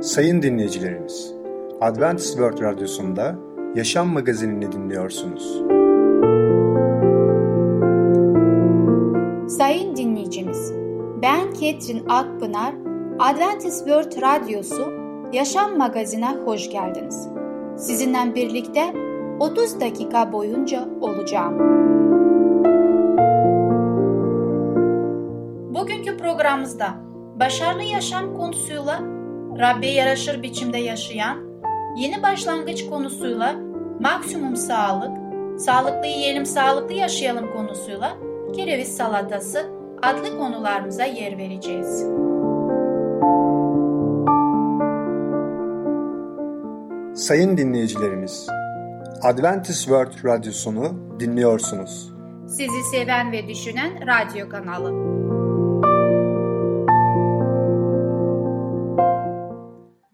Sayın dinleyicilerimiz, Adventist World Radyosu'nda Yaşam Magazinini dinliyorsunuz. Sayın dinleyicimiz, ben Ketrin Akpınar, Adventist World Radyosu Yaşam Magazinine hoş geldiniz. Sizinle birlikte 30 dakika boyunca olacağım. Bugünkü programımızda başarılı yaşam konusuyla Rabbe yaraşır biçimde yaşayan, yeni başlangıç konusuyla maksimum sağlık, sağlıklı yiyelim sağlıklı yaşayalım konusuyla kereviz salatası adlı konularımıza yer vereceğiz. Sayın dinleyicilerimiz, Adventist World Radyosunu dinliyorsunuz. Sizi seven ve düşünen radyo kanalı.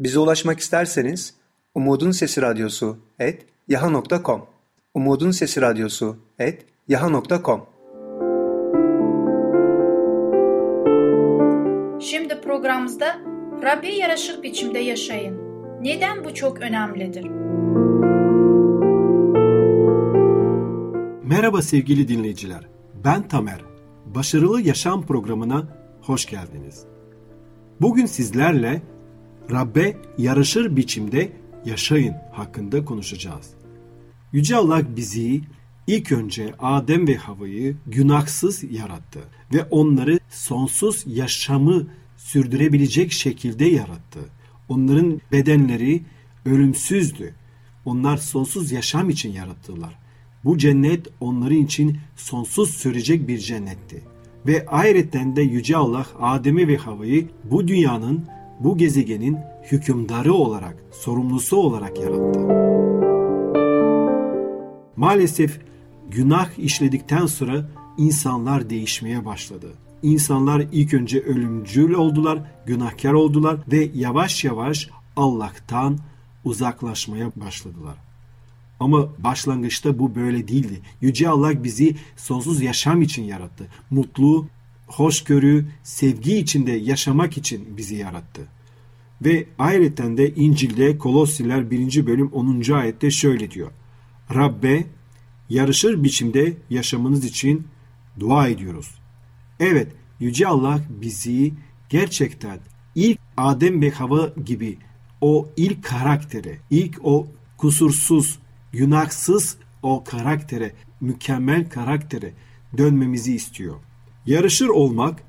Bize ulaşmak isterseniz Umutun Sesi Radyosu et yaha.com Umutun Sesi Radyosu et yaha.com Şimdi programımızda Rabbe yaraşır biçimde yaşayın. Neden bu çok önemlidir? Merhaba sevgili dinleyiciler. Ben Tamer. Başarılı Yaşam programına hoş geldiniz. Bugün sizlerle Rabbe yarışır biçimde yaşayın hakkında konuşacağız. Yüce Allah bizi ilk önce Adem ve Hava'yı günahsız yarattı ve onları sonsuz yaşamı sürdürebilecek şekilde yarattı. Onların bedenleri ölümsüzdü. Onlar sonsuz yaşam için yarattılar. Bu cennet onların için sonsuz sürecek bir cennetti. Ve ayrıca de Yüce Allah Adem'i ve Hava'yı bu dünyanın, bu gezegenin hükümdarı olarak, sorumlusu olarak yarattı. Maalesef günah işledikten sonra insanlar değişmeye başladı. İnsanlar ilk önce ölümcül oldular, günahkar oldular ve yavaş yavaş Allah'tan uzaklaşmaya başladılar. Ama başlangıçta bu böyle değildi. Yüce Allah bizi sonsuz yaşam için yarattı. Mutlu, hoşgörü, sevgi içinde yaşamak için bizi yarattı. Ve ayrıca de İncil'de Kolosiler 1. bölüm 10. ayette şöyle diyor. Rabbe yarışır biçimde yaşamınız için dua ediyoruz. Evet, Yüce Allah bizi gerçekten ilk Adem ve Hava gibi o ilk karaktere, ilk o kusursuz, günahsız o karaktere, mükemmel karaktere dönmemizi istiyor. Yarışır olmak,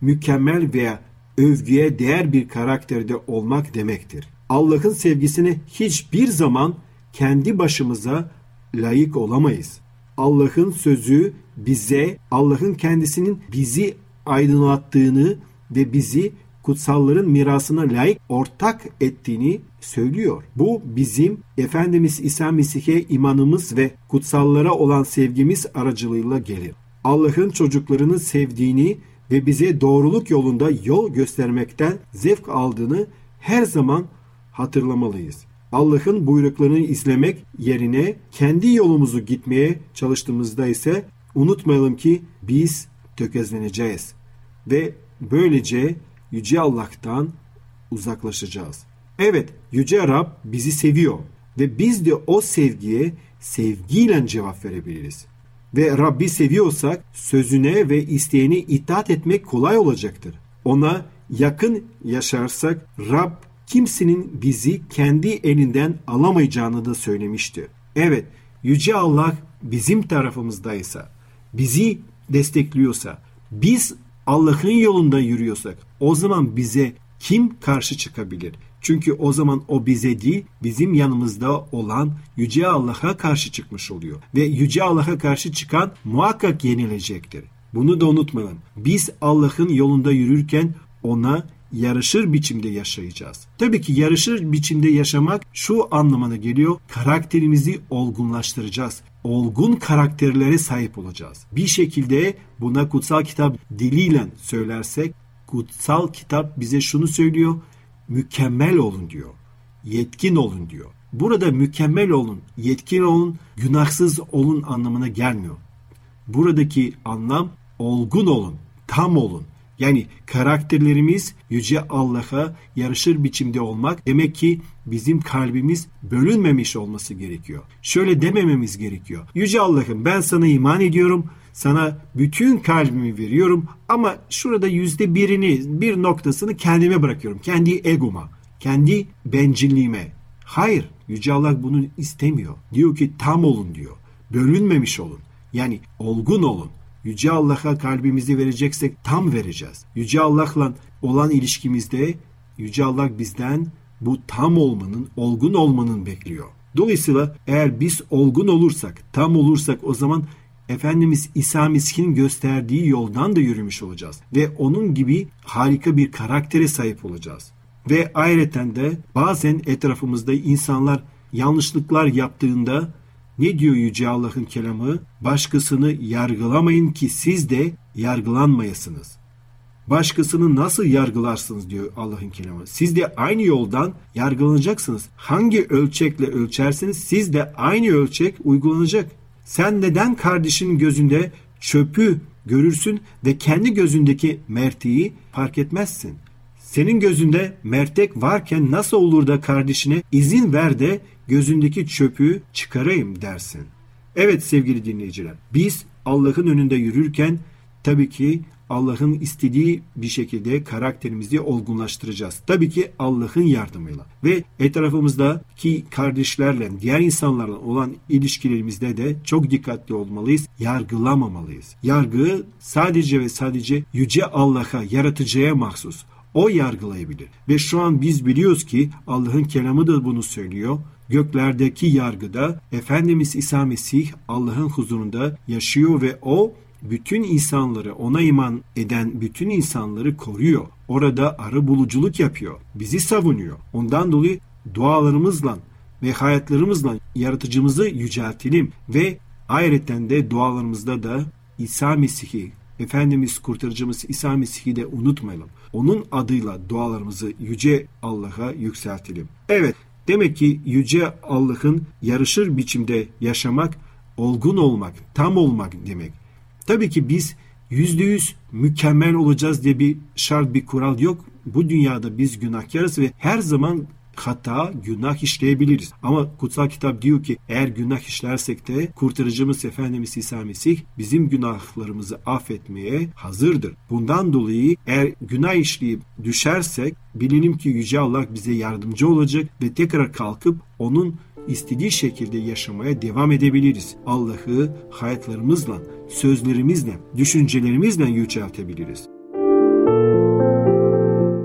mükemmel veya övgüye değer bir karakterde olmak demektir. Allah'ın sevgisine hiçbir zaman kendi başımıza layık olamayız. Allah'ın sözü bize Allah'ın kendisinin bizi aydınlattığını ve bizi kutsalların mirasına layık ortak ettiğini söylüyor. Bu bizim Efendimiz İsa Mesih'e imanımız ve kutsallara olan sevgimiz aracılığıyla gelir. Allah'ın çocuklarını sevdiğini ve bize doğruluk yolunda yol göstermekten zevk aldığını her zaman hatırlamalıyız. Allah'ın buyruklarını izlemek yerine kendi yolumuzu gitmeye çalıştığımızda ise unutmayalım ki biz tökezleneceğiz ve böylece Yüce Allah'tan uzaklaşacağız. Evet, Yüce Rab bizi seviyor ve biz de o sevgiye sevgiyle cevap verebiliriz. Ve Rabbi seviyorsak sözüne ve isteğine itaat etmek kolay olacaktır. Ona yakın yaşarsak Rab kimsenin bizi kendi elinden alamayacağını da söylemişti. Evet, Yüce Allah bizim tarafımızdaysa, bizi destekliyorsa, biz Allah'ın yolunda yürüyorsak o zaman bize kim karşı çıkabilir? Çünkü o zaman o bize değil, bizim yanımızda olan Yüce Allah'a karşı çıkmış oluyor. Ve Yüce Allah'a karşı çıkan muhakkak yenilecektir. Bunu da unutmayalım. Biz Allah'ın yolunda yürürken ona yarışır biçimde yaşayacağız. Tabii ki yarışır biçimde yaşamak şu anlamına geliyor. Karakterimizi olgunlaştıracağız. Olgun karakterlere sahip olacağız. Bir şekilde buna kutsal kitap diliyle söylersek kutsal kitap bize şunu söylüyor. Mükemmel olun diyor. Yetkin olun diyor. Burada mükemmel olun, yetkin olun, günahsız olun anlamına gelmiyor. Buradaki anlam olgun olun, tam olun. Yani karakterlerimiz Yüce Allah'a yarışır biçimde olmak demek ki bizim kalbimiz bölünmemiş olması gerekiyor. Şöyle demememiz gerekiyor. Yüce Allah'ım ben sana iman ediyorum. Sana bütün kalbimi veriyorum ama şurada yüzde birini, bir noktasını kendime bırakıyorum. Kendi egoma, kendi bencilliğime. Hayır, Yüce Allah bunu istemiyor. Diyor ki tam olun diyor. Bölünmemiş olun. Yani olgun olun. Yüce Allah'a kalbimizi vereceksek tam vereceğiz. Yüce Allah'la olan ilişkimizde Yüce Allah bizden bu tam olmanın, olgun olmanın bekliyor. Dolayısıyla eğer biz olgun olursak, tam olursak o zaman Efendimiz İsa Mesih'in gösterdiği yoldan da yürümüş olacağız. Ve onun gibi harika bir karaktere sahip olacağız. Ve ayrıca de bazen etrafımızda insanlar yanlışlıklar yaptığında ne diyor Yüce Allah'ın kelamı? Başkasını yargılamayın ki siz de yargılanmayasınız. Başkasını nasıl yargılarsınız diyor Allah'ın kelamı. Siz de aynı yoldan yargılanacaksınız. Hangi ölçekle ölçerseniz siz de aynı ölçek uygulanacak. Sen neden kardeşinin gözünde çöpü görürsün ve kendi gözündeki merteği fark etmezsin? Senin gözünde mertek varken nasıl olur da kardeşine izin ver de gözündeki çöpü çıkarayım dersin. Evet sevgili dinleyiciler, biz Allah'ın önünde yürürken tabii ki Allah'ın istediği bir şekilde karakterimizi olgunlaştıracağız. Tabii ki Allah'ın yardımıyla ve etrafımızdaki kardeşlerle, diğer insanlarla olan ilişkilerimizde de çok dikkatli olmalıyız, yargılamamalıyız. Yargı sadece ve sadece yüce Allah'a, yaratıcıya mahsus. O yargılayabilir. Ve şu an biz biliyoruz ki Allah'ın kelamı da bunu söylüyor. Göklerdeki yargıda Efendimiz İsa Mesih Allah'ın huzurunda yaşıyor ve o bütün insanları ona iman eden bütün insanları koruyor. Orada arı buluculuk yapıyor. Bizi savunuyor. Ondan dolayı dualarımızla ve hayatlarımızla yaratıcımızı yüceltelim ve ayrıca de dualarımızda da İsa Mesih'i Efendimiz kurtarıcımız İsa Mesih'i de unutmayalım. Onun adıyla dualarımızı yüce Allah'a yükseltelim. Evet demek ki yüce Allah'ın yarışır biçimde yaşamak, olgun olmak, tam olmak demek. Tabii ki biz yüzde yüz mükemmel olacağız diye bir şart bir kural yok. Bu dünyada biz günahkarız ve her zaman hata, günah işleyebiliriz. Ama kutsal kitap diyor ki eğer günah işlersek de kurtarıcımız Efendimiz İsa Mesih bizim günahlarımızı affetmeye hazırdır. Bundan dolayı eğer günah işleyip düşersek bilelim ki Yüce Allah bize yardımcı olacak ve tekrar kalkıp onun istediği şekilde yaşamaya devam edebiliriz. Allah'ı hayatlarımızla, sözlerimizle, düşüncelerimizle yüceltebiliriz.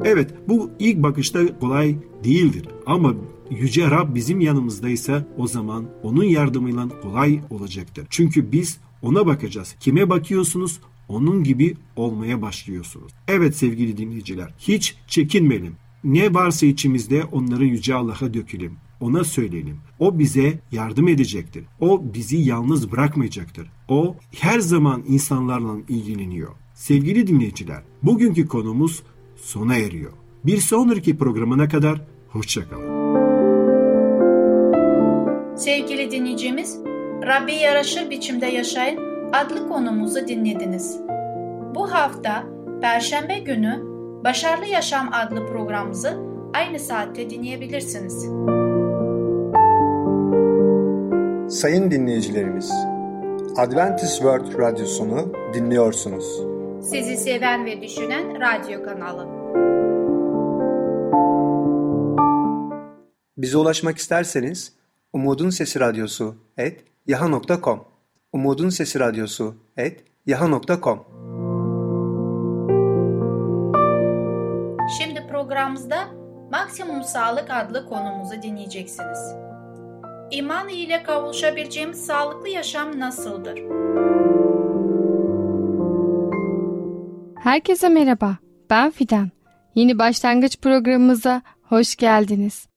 Evet bu ilk bakışta kolay değildir ama Yüce Rab bizim yanımızdaysa o zaman onun yardımıyla kolay olacaktır. Çünkü biz ona bakacağız. Kime bakıyorsunuz? Onun gibi olmaya başlıyorsunuz. Evet sevgili dinleyiciler hiç çekinmeyelim. Ne varsa içimizde onları Yüce Allah'a dökelim. Ona söyleyelim. O bize yardım edecektir. O bizi yalnız bırakmayacaktır. O her zaman insanlarla ilgileniyor. Sevgili dinleyiciler, bugünkü konumuz sona eriyor. Bir sonraki programına kadar hoşçakalın. Sevgili dinleyicimiz, Rabbe yaraşır biçimde yaşayın adlı konumuzu dinlediniz. Bu hafta Perşembe günü Başarılı Yaşam adlı programımızı aynı saatte dinleyebilirsiniz. Sayın dinleyicilerimiz, Adventist World Radyosunu dinliyorsunuz. Sizi seven ve düşünen radyo kanalı. Bize ulaşmak isterseniz Umutun Sesi Radyosu et yaha.com Umutun Sesi Radyosu et yaha.com Şimdi programımızda Maksimum Sağlık adlı konumuzu dinleyeceksiniz. İman ile kavuşabileceğimiz sağlıklı yaşam nasıldır? Herkese merhaba, ben Fidan. Yeni başlangıç programımıza hoş geldiniz.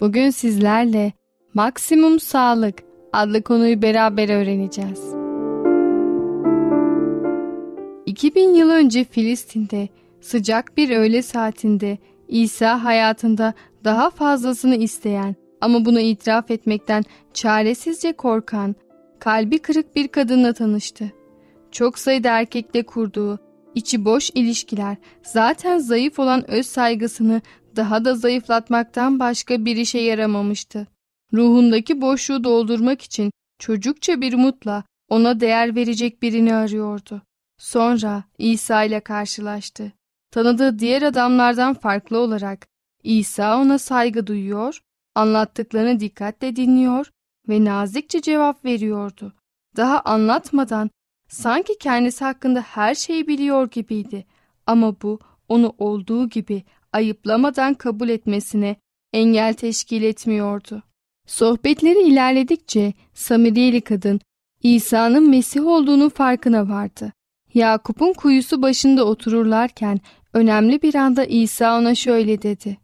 Bugün sizlerle Maksimum Sağlık adlı konuyu beraber öğreneceğiz. 2000 yıl önce Filistin'de sıcak bir öğle saatinde İsa hayatında daha fazlasını isteyen ama bunu itiraf etmekten çaresizce korkan, kalbi kırık bir kadınla tanıştı. Çok sayıda erkekle kurduğu içi boş ilişkiler zaten zayıf olan öz saygısını daha da zayıflatmaktan başka bir işe yaramamıştı. Ruhundaki boşluğu doldurmak için çocukça bir umutla ona değer verecek birini arıyordu. Sonra İsa ile karşılaştı. Tanıdığı diğer adamlardan farklı olarak İsa ona saygı duyuyor, anlattıklarını dikkatle dinliyor ve nazikçe cevap veriyordu. Daha anlatmadan sanki kendisi hakkında her şeyi biliyor gibiydi ama bu onu olduğu gibi ayıplamadan kabul etmesine engel teşkil etmiyordu. Sohbetleri ilerledikçe Samiriyeli kadın İsa'nın Mesih olduğunu farkına vardı. Yakup'un kuyusu başında otururlarken önemli bir anda İsa ona şöyle dedi.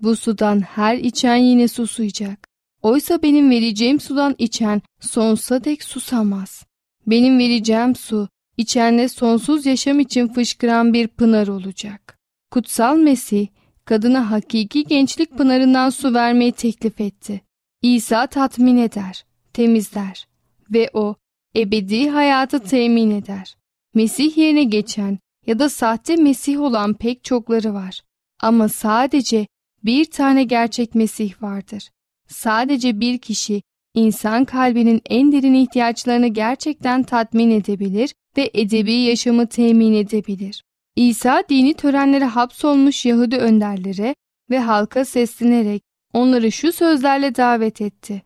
Bu sudan her içen yine susuyacak. Oysa benim vereceğim sudan içen sonsuza dek susamaz. Benim vereceğim su içende sonsuz yaşam için fışkıran bir pınar olacak. Kutsal Mesih kadına hakiki gençlik pınarından su vermeyi teklif etti. İsa tatmin eder, temizler ve o ebedi hayatı temin eder. Mesih yerine geçen ya da sahte Mesih olan pek çokları var. Ama sadece bir tane gerçek Mesih vardır. Sadece bir kişi insan kalbinin en derin ihtiyaçlarını gerçekten tatmin edebilir ve edebi yaşamı temin edebilir. İsa dini törenlere hapsolmuş Yahudi önderlere ve halka seslenerek onları şu sözlerle davet etti.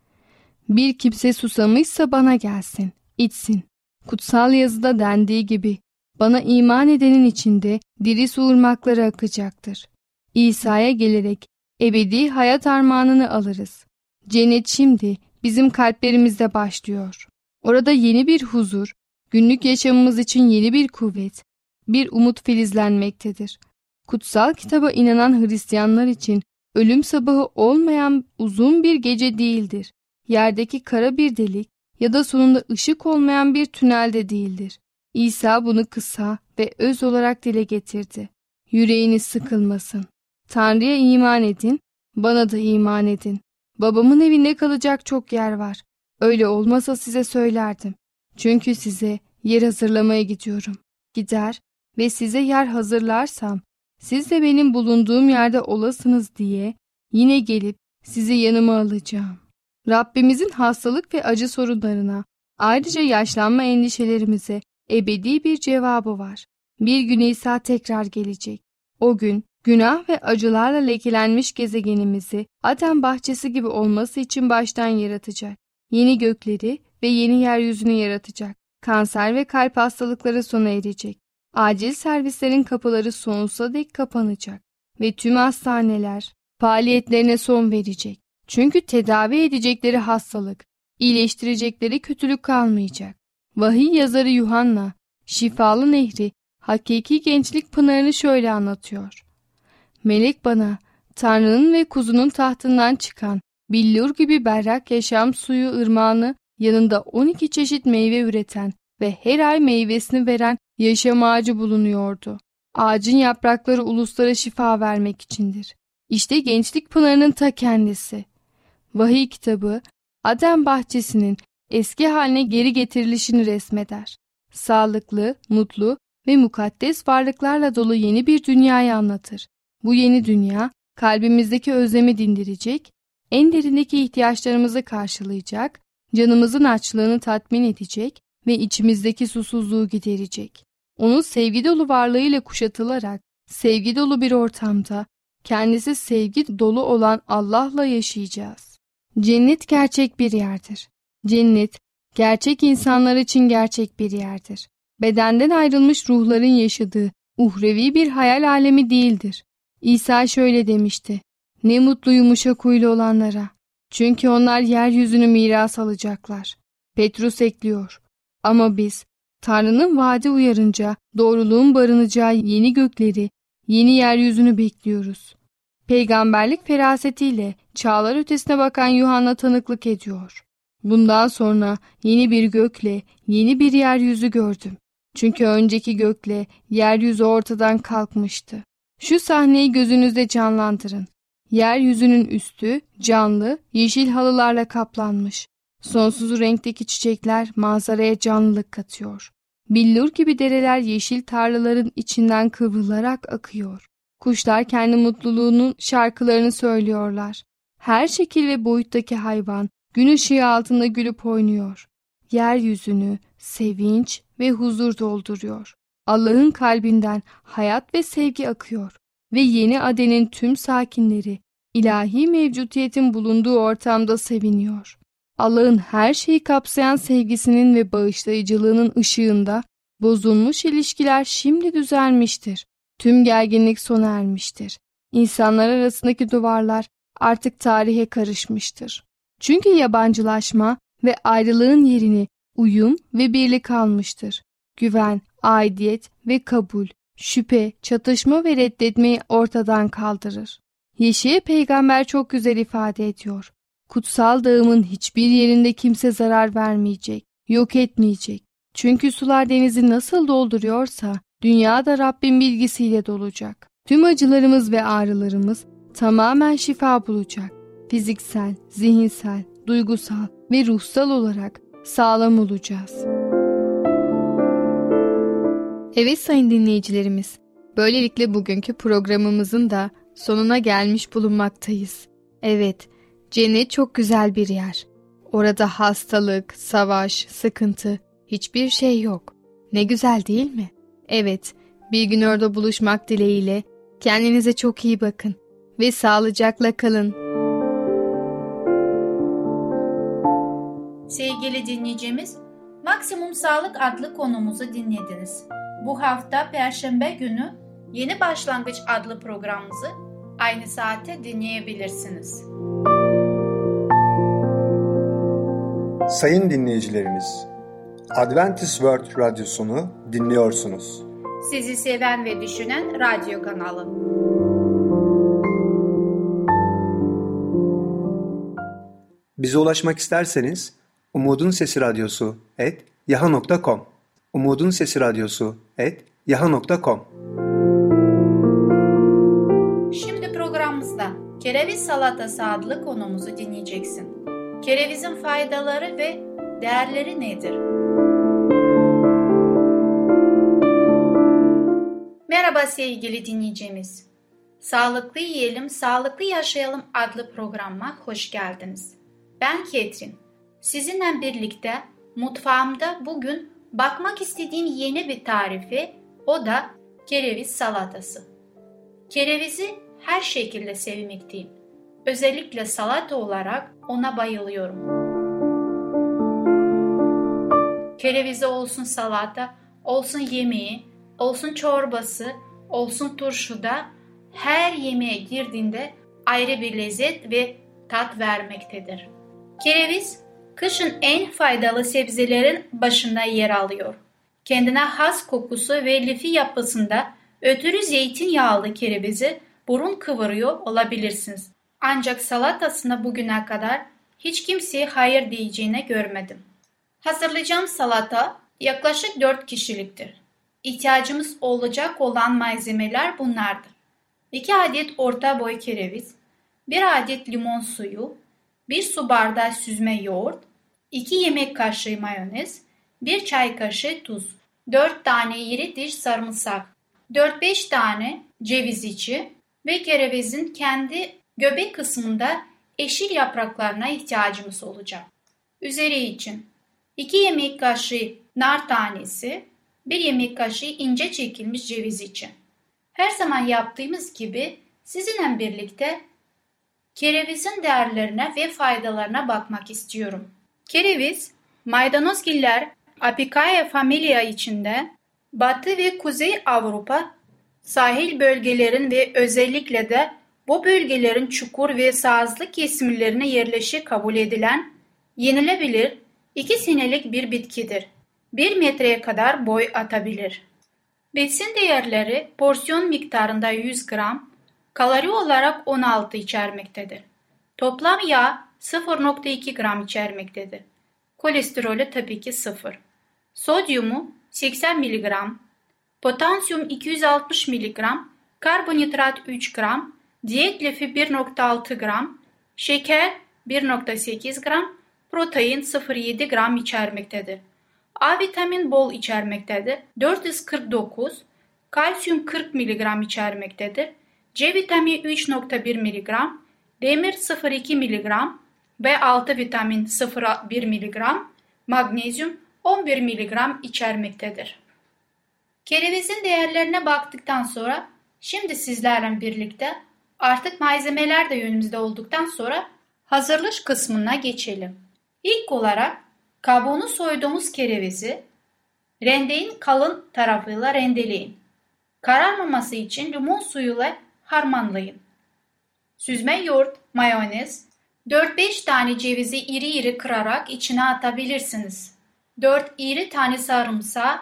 Bir kimse susamışsa bana gelsin, içsin. Kutsal yazıda dendiği gibi bana iman edenin içinde diri su ırmakları akacaktır. İsa'ya gelerek ebedi hayat armağanını alırız. Cennet şimdi bizim kalplerimizde başlıyor. Orada yeni bir huzur, günlük yaşamımız için yeni bir kuvvet, bir umut filizlenmektedir. Kutsal kitaba inanan Hristiyanlar için ölüm sabahı olmayan uzun bir gece değildir. Yerdeki kara bir delik ya da sonunda ışık olmayan bir tünelde değildir. İsa bunu kısa ve öz olarak dile getirdi. Yüreğiniz sıkılmasın. Tanrı'ya iman edin, bana da iman edin. Babamın evinde kalacak çok yer var. Öyle olmasa size söylerdim. Çünkü size yer hazırlamaya gidiyorum. Gider ve size yer hazırlarsam siz de benim bulunduğum yerde olasınız diye yine gelip sizi yanıma alacağım. Rabbimizin hastalık ve acı sorunlarına, ayrıca yaşlanma endişelerimize ebedi bir cevabı var. Bir gün İsa tekrar gelecek. O gün günah ve acılarla lekelenmiş gezegenimizi Adem bahçesi gibi olması için baştan yaratacak. Yeni gökleri ve yeni yeryüzünü yaratacak. Kanser ve kalp hastalıkları sona erecek. Acil servislerin kapıları sonsuza dek kapanacak ve tüm hastaneler faaliyetlerine son verecek. Çünkü tedavi edecekleri hastalık, iyileştirecekleri kötülük kalmayacak. Vahiy yazarı Yuhanna, şifalı nehri, hakiki gençlik pınarını şöyle anlatıyor. Melek bana, Tanrı'nın ve kuzunun tahtından çıkan, billur gibi berrak yaşam suyu ırmağını yanında 12 çeşit meyve üreten ve her ay meyvesini veren yaşam ağacı bulunuyordu. Ağacın yaprakları uluslara şifa vermek içindir. İşte gençlik pınarının ta kendisi. Vahiy kitabı Adem bahçesinin eski haline geri getirilişini resmeder. Sağlıklı, mutlu ve mukaddes varlıklarla dolu yeni bir dünyayı anlatır. Bu yeni dünya kalbimizdeki özlemi dindirecek, en derindeki ihtiyaçlarımızı karşılayacak, canımızın açlığını tatmin edecek ve içimizdeki susuzluğu giderecek. Onun sevgi dolu varlığıyla kuşatılarak sevgi dolu bir ortamda kendisi sevgi dolu olan Allah'la yaşayacağız. Cennet gerçek bir yerdir. Cennet gerçek insanlar için gerçek bir yerdir. Bedenden ayrılmış ruhların yaşadığı uhrevi bir hayal alemi değildir. İsa şöyle demişti. Ne mutlu yumuşak huylu olanlara. Çünkü onlar yeryüzünü miras alacaklar. Petrus ekliyor. Ama biz Tanrı'nın vaadi uyarınca doğruluğun barınacağı yeni gökleri, yeni yeryüzünü bekliyoruz. Peygamberlik ferasetiyle çağlar ötesine bakan Yuhanna tanıklık ediyor. Bundan sonra yeni bir gökle yeni bir yeryüzü gördüm. Çünkü önceki gökle yeryüzü ortadan kalkmıştı. Şu sahneyi gözünüzde canlandırın. Yeryüzünün üstü canlı, yeşil halılarla kaplanmış. Sonsuz renkteki çiçekler manzaraya canlılık katıyor. Billur gibi dereler yeşil tarlaların içinden kıvrılarak akıyor. Kuşlar kendi mutluluğunun şarkılarını söylüyorlar. Her şekil ve boyuttaki hayvan gün ışığı altında gülüp oynuyor. Yeryüzünü sevinç ve huzur dolduruyor. Allah'ın kalbinden hayat ve sevgi akıyor ve yeni Aden'in tüm sakinleri ilahi mevcutiyetin bulunduğu ortamda seviniyor. Allah'ın her şeyi kapsayan sevgisinin ve bağışlayıcılığının ışığında bozulmuş ilişkiler şimdi düzelmiştir. Tüm gerginlik sona ermiştir. İnsanlar arasındaki duvarlar artık tarihe karışmıştır. Çünkü yabancılaşma ve ayrılığın yerini uyum ve birlik almıştır. Güven, aidiyet ve kabul, şüphe, çatışma ve reddetmeyi ortadan kaldırır. Yeşiye peygamber çok güzel ifade ediyor. Kutsal dağımın hiçbir yerinde kimse zarar vermeyecek, yok etmeyecek. Çünkü sular denizi nasıl dolduruyorsa dünya da Rabbin bilgisiyle dolacak. Tüm acılarımız ve ağrılarımız tamamen şifa bulacak. Fiziksel, zihinsel, duygusal ve ruhsal olarak sağlam olacağız. Evet sayın dinleyicilerimiz, böylelikle bugünkü programımızın da sonuna gelmiş bulunmaktayız. Evet, cennet çok güzel bir yer. Orada hastalık, savaş, sıkıntı, hiçbir şey yok. Ne güzel değil mi? Evet, bir gün orada buluşmak dileğiyle kendinize çok iyi bakın ve sağlıcakla kalın. Sevgili dinleyicimiz, Maksimum Sağlık adlı konumuzu dinlediniz. Bu hafta Perşembe günü Yeni Başlangıç adlı programımızı aynı saate dinleyebilirsiniz. Sayın dinleyicilerimiz, Adventist World Radyosunu dinliyorsunuz. Sizi seven ve düşünen radyo kanalı. Bize ulaşmak isterseniz Umutun Sesi Radyosu et yaha.com Umutun Sesi Radyosu et yaha.com Şimdi programımızda kereviz salatası adlı konumuzu dinleyeceksin. Kerevizin faydaları ve değerleri nedir? Merhaba sevgili dinleyicimiz. Sağlıklı Yiyelim, Sağlıklı Yaşayalım adlı programa hoş geldiniz. Ben Ketrin. Sizinle birlikte mutfağımda bugün bakmak istediğim yeni bir tarifi, o da kereviz salatası. Kerevizi her şekilde sevmekteyim. Özellikle salata olarak ona bayılıyorum. Kerevizi olsun salata, olsun yemeği, olsun çorbası, olsun turşuda her yemeğe girdiğinde ayrı bir lezzet ve tat vermektedir. Kereviz kışın en faydalı sebzelerin başında yer alıyor. Kendine has kokusu ve lifi yapısında ötürü zeytinyağlı kerevizi burun kıvırıyor olabilirsiniz. Ancak salatasına bugüne kadar hiç kimseye hayır diyeceğine görmedim. Hazırlayacağım salata yaklaşık 4 kişiliktir. İhtiyacımız olacak olan malzemeler bunlardır. 2 adet orta boy kereviz, 1 adet limon suyu, 1 su bardağı süzme yoğurt, 2 yemek kaşığı mayonez, 1 çay kaşığı tuz, 4 tane iri diş sarımsak, 4-5 tane ceviz içi ve kerevizin kendi göbek kısmında eşil yapraklarına ihtiyacımız olacak. Üzeri için 2 yemek kaşığı nar tanesi, 1 yemek kaşığı ince çekilmiş ceviz içi. Her zaman yaptığımız gibi sizinle birlikte kerevizin değerlerine ve faydalarına bakmak istiyorum. Kereviz, maydanozgiller Apicaria familia içinde Batı ve Kuzey Avrupa sahil bölgelerin ve özellikle de bu bölgelerin çukur ve sazlı kesimlerine yerleşik kabul edilen yenilebilir iki senelik bir bitkidir. Bir metreye kadar boy atabilir. Besin değerleri porsiyon miktarında 100 gram, kalori olarak 16 içermektedir. Toplam yağ 0.2 gram içermektedir. Kolesterolü tabii ki 0. Sodyumu 80 mg, potasyum 260 mg, karbonhidrat 3 gram, diyet lifi 1.6 gram, şeker 1.8 gram, protein 0.7 gram içermektedir. A vitamin bol içermektedir. 449, kalsiyum 40 mg içermektedir. C vitamini 3.1 mg, demir 0.2 mg, B6 vitamin 0.1 mg, magnezyum 11 mg içermektedir. Kerevizin değerlerine baktıktan sonra şimdi sizlerle birlikte artık malzemeler de yönümüzde olduktan sonra hazırlış kısmına geçelim. İlk olarak kabuğunu soyduğumuz kerevizi rendeyin kalın tarafıyla rendeleyin. Kararmaması için limon suyuyla harmanlayın. Süzme yoğurt, mayonez, 4-5 tane cevizi iri iri kırarak içine atabilirsiniz. 4 iri tane sarımsağı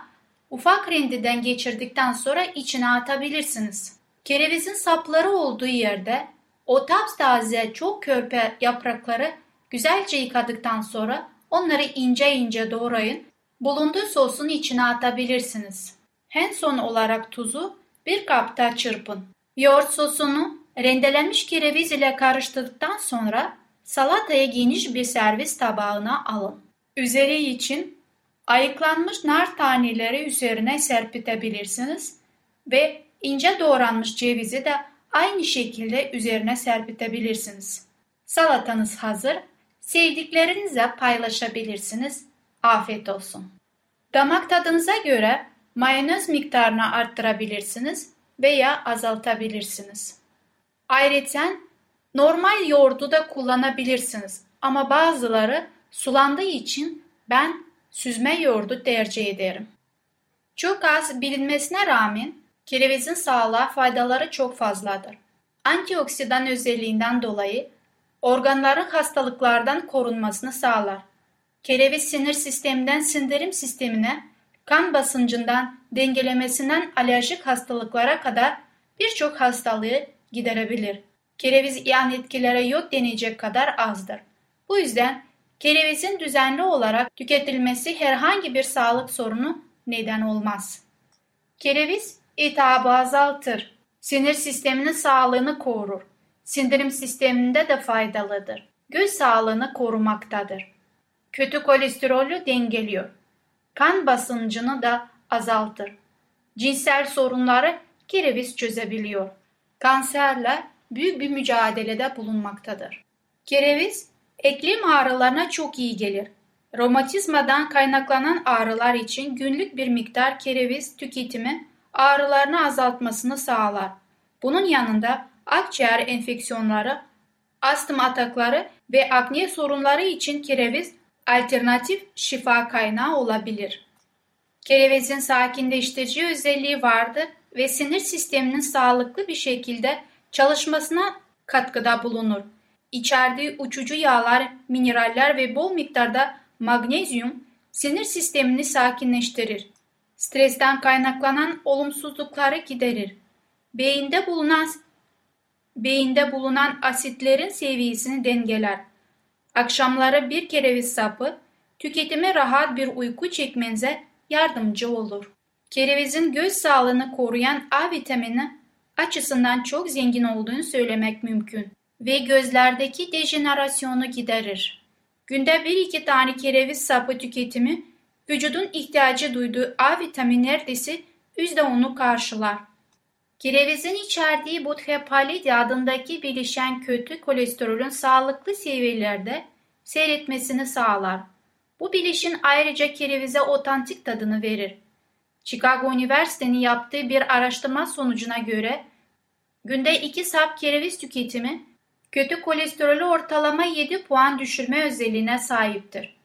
ufak rendiden geçirdikten sonra içine atabilirsiniz. Kerevizin sapları olduğu yerde o taptaze çok körpe yaprakları güzelce yıkadıktan sonra onları ince ince doğrayın. Bulunduğu sosun içine atabilirsiniz. En son olarak tuzu bir kapta çırpın. Yoğurt sosunu rendelenmiş kereviz ile karıştırdıktan sonra salataya geniş bir servis tabağına alın. Üzeri için ayıklanmış nar taneleri üzerine serpitebilirsiniz ve ince doğranmış cevizi de aynı şekilde üzerine serpitebilirsiniz. Salatanız hazır. Sevdiklerinizle paylaşabilirsiniz. Afiyet olsun. Damak tadınıza göre mayonez miktarını arttırabilirsiniz veya azaltabilirsiniz. Ayrıca normal yoğurdu da kullanabilirsiniz ama bazıları sulandığı için ben süzme yoğurdu tercih ederim. Çok az bilinmesine rağmen kerevizin sağlığa faydaları çok fazladır. Antioksidan özelliğinden dolayı organların hastalıklardan korunmasını sağlar. Kereviz sinir sisteminden sindirim sistemine, kan basıncından dengelemesinden alerjik hastalıklara kadar birçok hastalığı giderebilir. Kereviz yan etkilere yok denecek kadar azdır. Bu yüzden kerevizin düzenli olarak tüketilmesi herhangi bir sağlık sorunu neden olmaz. Kereviz iltihabı azaltır. Sinir sisteminin sağlığını korur. Sindirim sisteminde de faydalıdır. Göz sağlığını korumaktadır. Kötü kolesterolü dengeliyor. Kan basıncını da azaltır. Cinsel sorunları kereviz çözebiliyor. Kanserle büyük bir mücadelede bulunmaktadır. Kereviz eklem ağrılarına çok iyi gelir. Romatizmadan kaynaklanan ağrılar için günlük bir miktar kereviz tüketimi ağrılarını azaltmasını sağlar. Bunun yanında akciğer enfeksiyonları, astım atakları ve akne sorunları için kereviz alternatif şifa kaynağı olabilir. Kerevizin sakinleştirici özelliği vardır ve sinir sisteminin sağlıklı bir şekilde çalışmasına katkıda bulunur. İçerdiği uçucu yağlar, mineraller ve bol miktarda magnezyum sinir sistemini sakinleştirir. Stresten kaynaklanan olumsuzlukları giderir. Beyinde bulunan beyinde bulunan asitlerin seviyesini dengeler. Akşamları bir kereviz sapı tüketime rahat bir uyku çekmenize yardımcı olur. Kerevizin göz sağlığını koruyan A vitamini açısından çok zengin olduğunu söylemek mümkün ve gözlerdeki dejenerasyonu giderir. Günde bir iki tane kereviz sapı tüketimi vücudun ihtiyacı duyduğu A vitamini neredeyse %10'u karşılar. Kerevizin içerdiği butfepalidi adındaki bileşen kötü kolesterolün sağlıklı seviyelerde seyretmesini sağlar. Bu bileşin ayrıca kerevize otantik tadını verir. Chicago Üniversitesi'nin yaptığı bir araştırma sonucuna göre günde 2 sap kereviz tüketimi kötü kolesterolü ortalama 7 puan düşürme özelliğine sahiptir.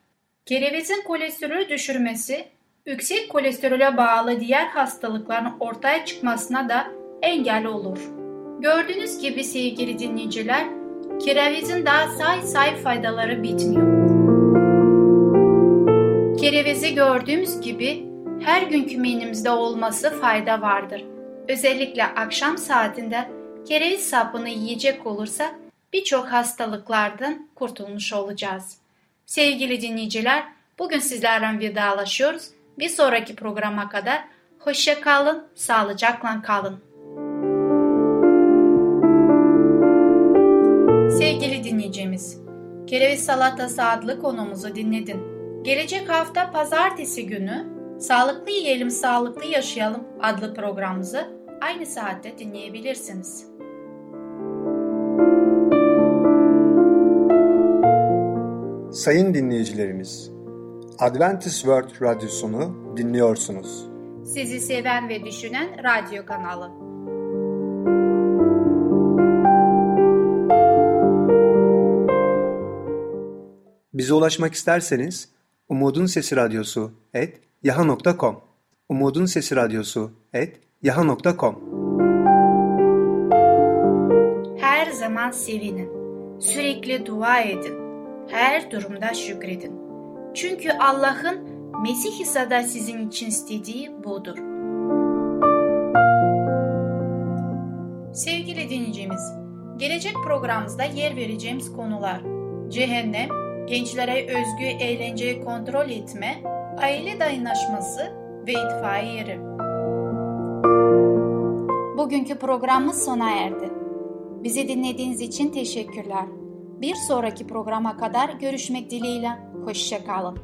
Kerevizin kolesterolü düşürmesi, yüksek kolesterole bağlı diğer hastalıkların ortaya çıkmasına da engel olur. Gördüğünüz gibi sevgili dinleyiciler, kerevizin daha say say faydaları bitmiyor. Kerevizi gördüğümüz gibi her günkü menümüzde olması fayda vardır. Özellikle akşam saatinde kereviz sapını yiyecek olursa birçok hastalıklardan kurtulmuş olacağız. Sevgili dinleyiciler, bugün sizlerle vedalaşıyoruz. Bir sonraki programa kadar hoşça kalın, sağlıcakla kalın. Sevgili dinleyicimiz, Kereviz Salatası adlı konumuzu dinledin. Gelecek hafta pazartesi günü Sağlıklı Yiyelim Sağlıklı Yaşayalım adlı programımızı aynı saatte dinleyebilirsiniz. Sayın dinleyicilerimiz, Adventist World Radyosunu dinliyorsunuz. Sizi seven ve düşünen radyo kanalı. Bize ulaşmak isterseniz Umutun Sesi Radyosu et yaha.com Umutun Sesi Radyosu et yaha.com Her zaman sevinin. Sürekli dua edin. Her durumda şükredin. Çünkü Allah'ın Mesih İsa'da sizin için istediği budur. Sevgili dinleyicimiz, gelecek programımızda yer vereceğimiz konular cehennem, gençlere özgü eğlenceyi kontrol etme, aile dayanışması ve itfaiye yeri. Bugünkü programımız sona erdi. Bizi dinlediğiniz için teşekkürler. Bir sonraki programa kadar görüşmek dileğiyle. Hoşçakalın.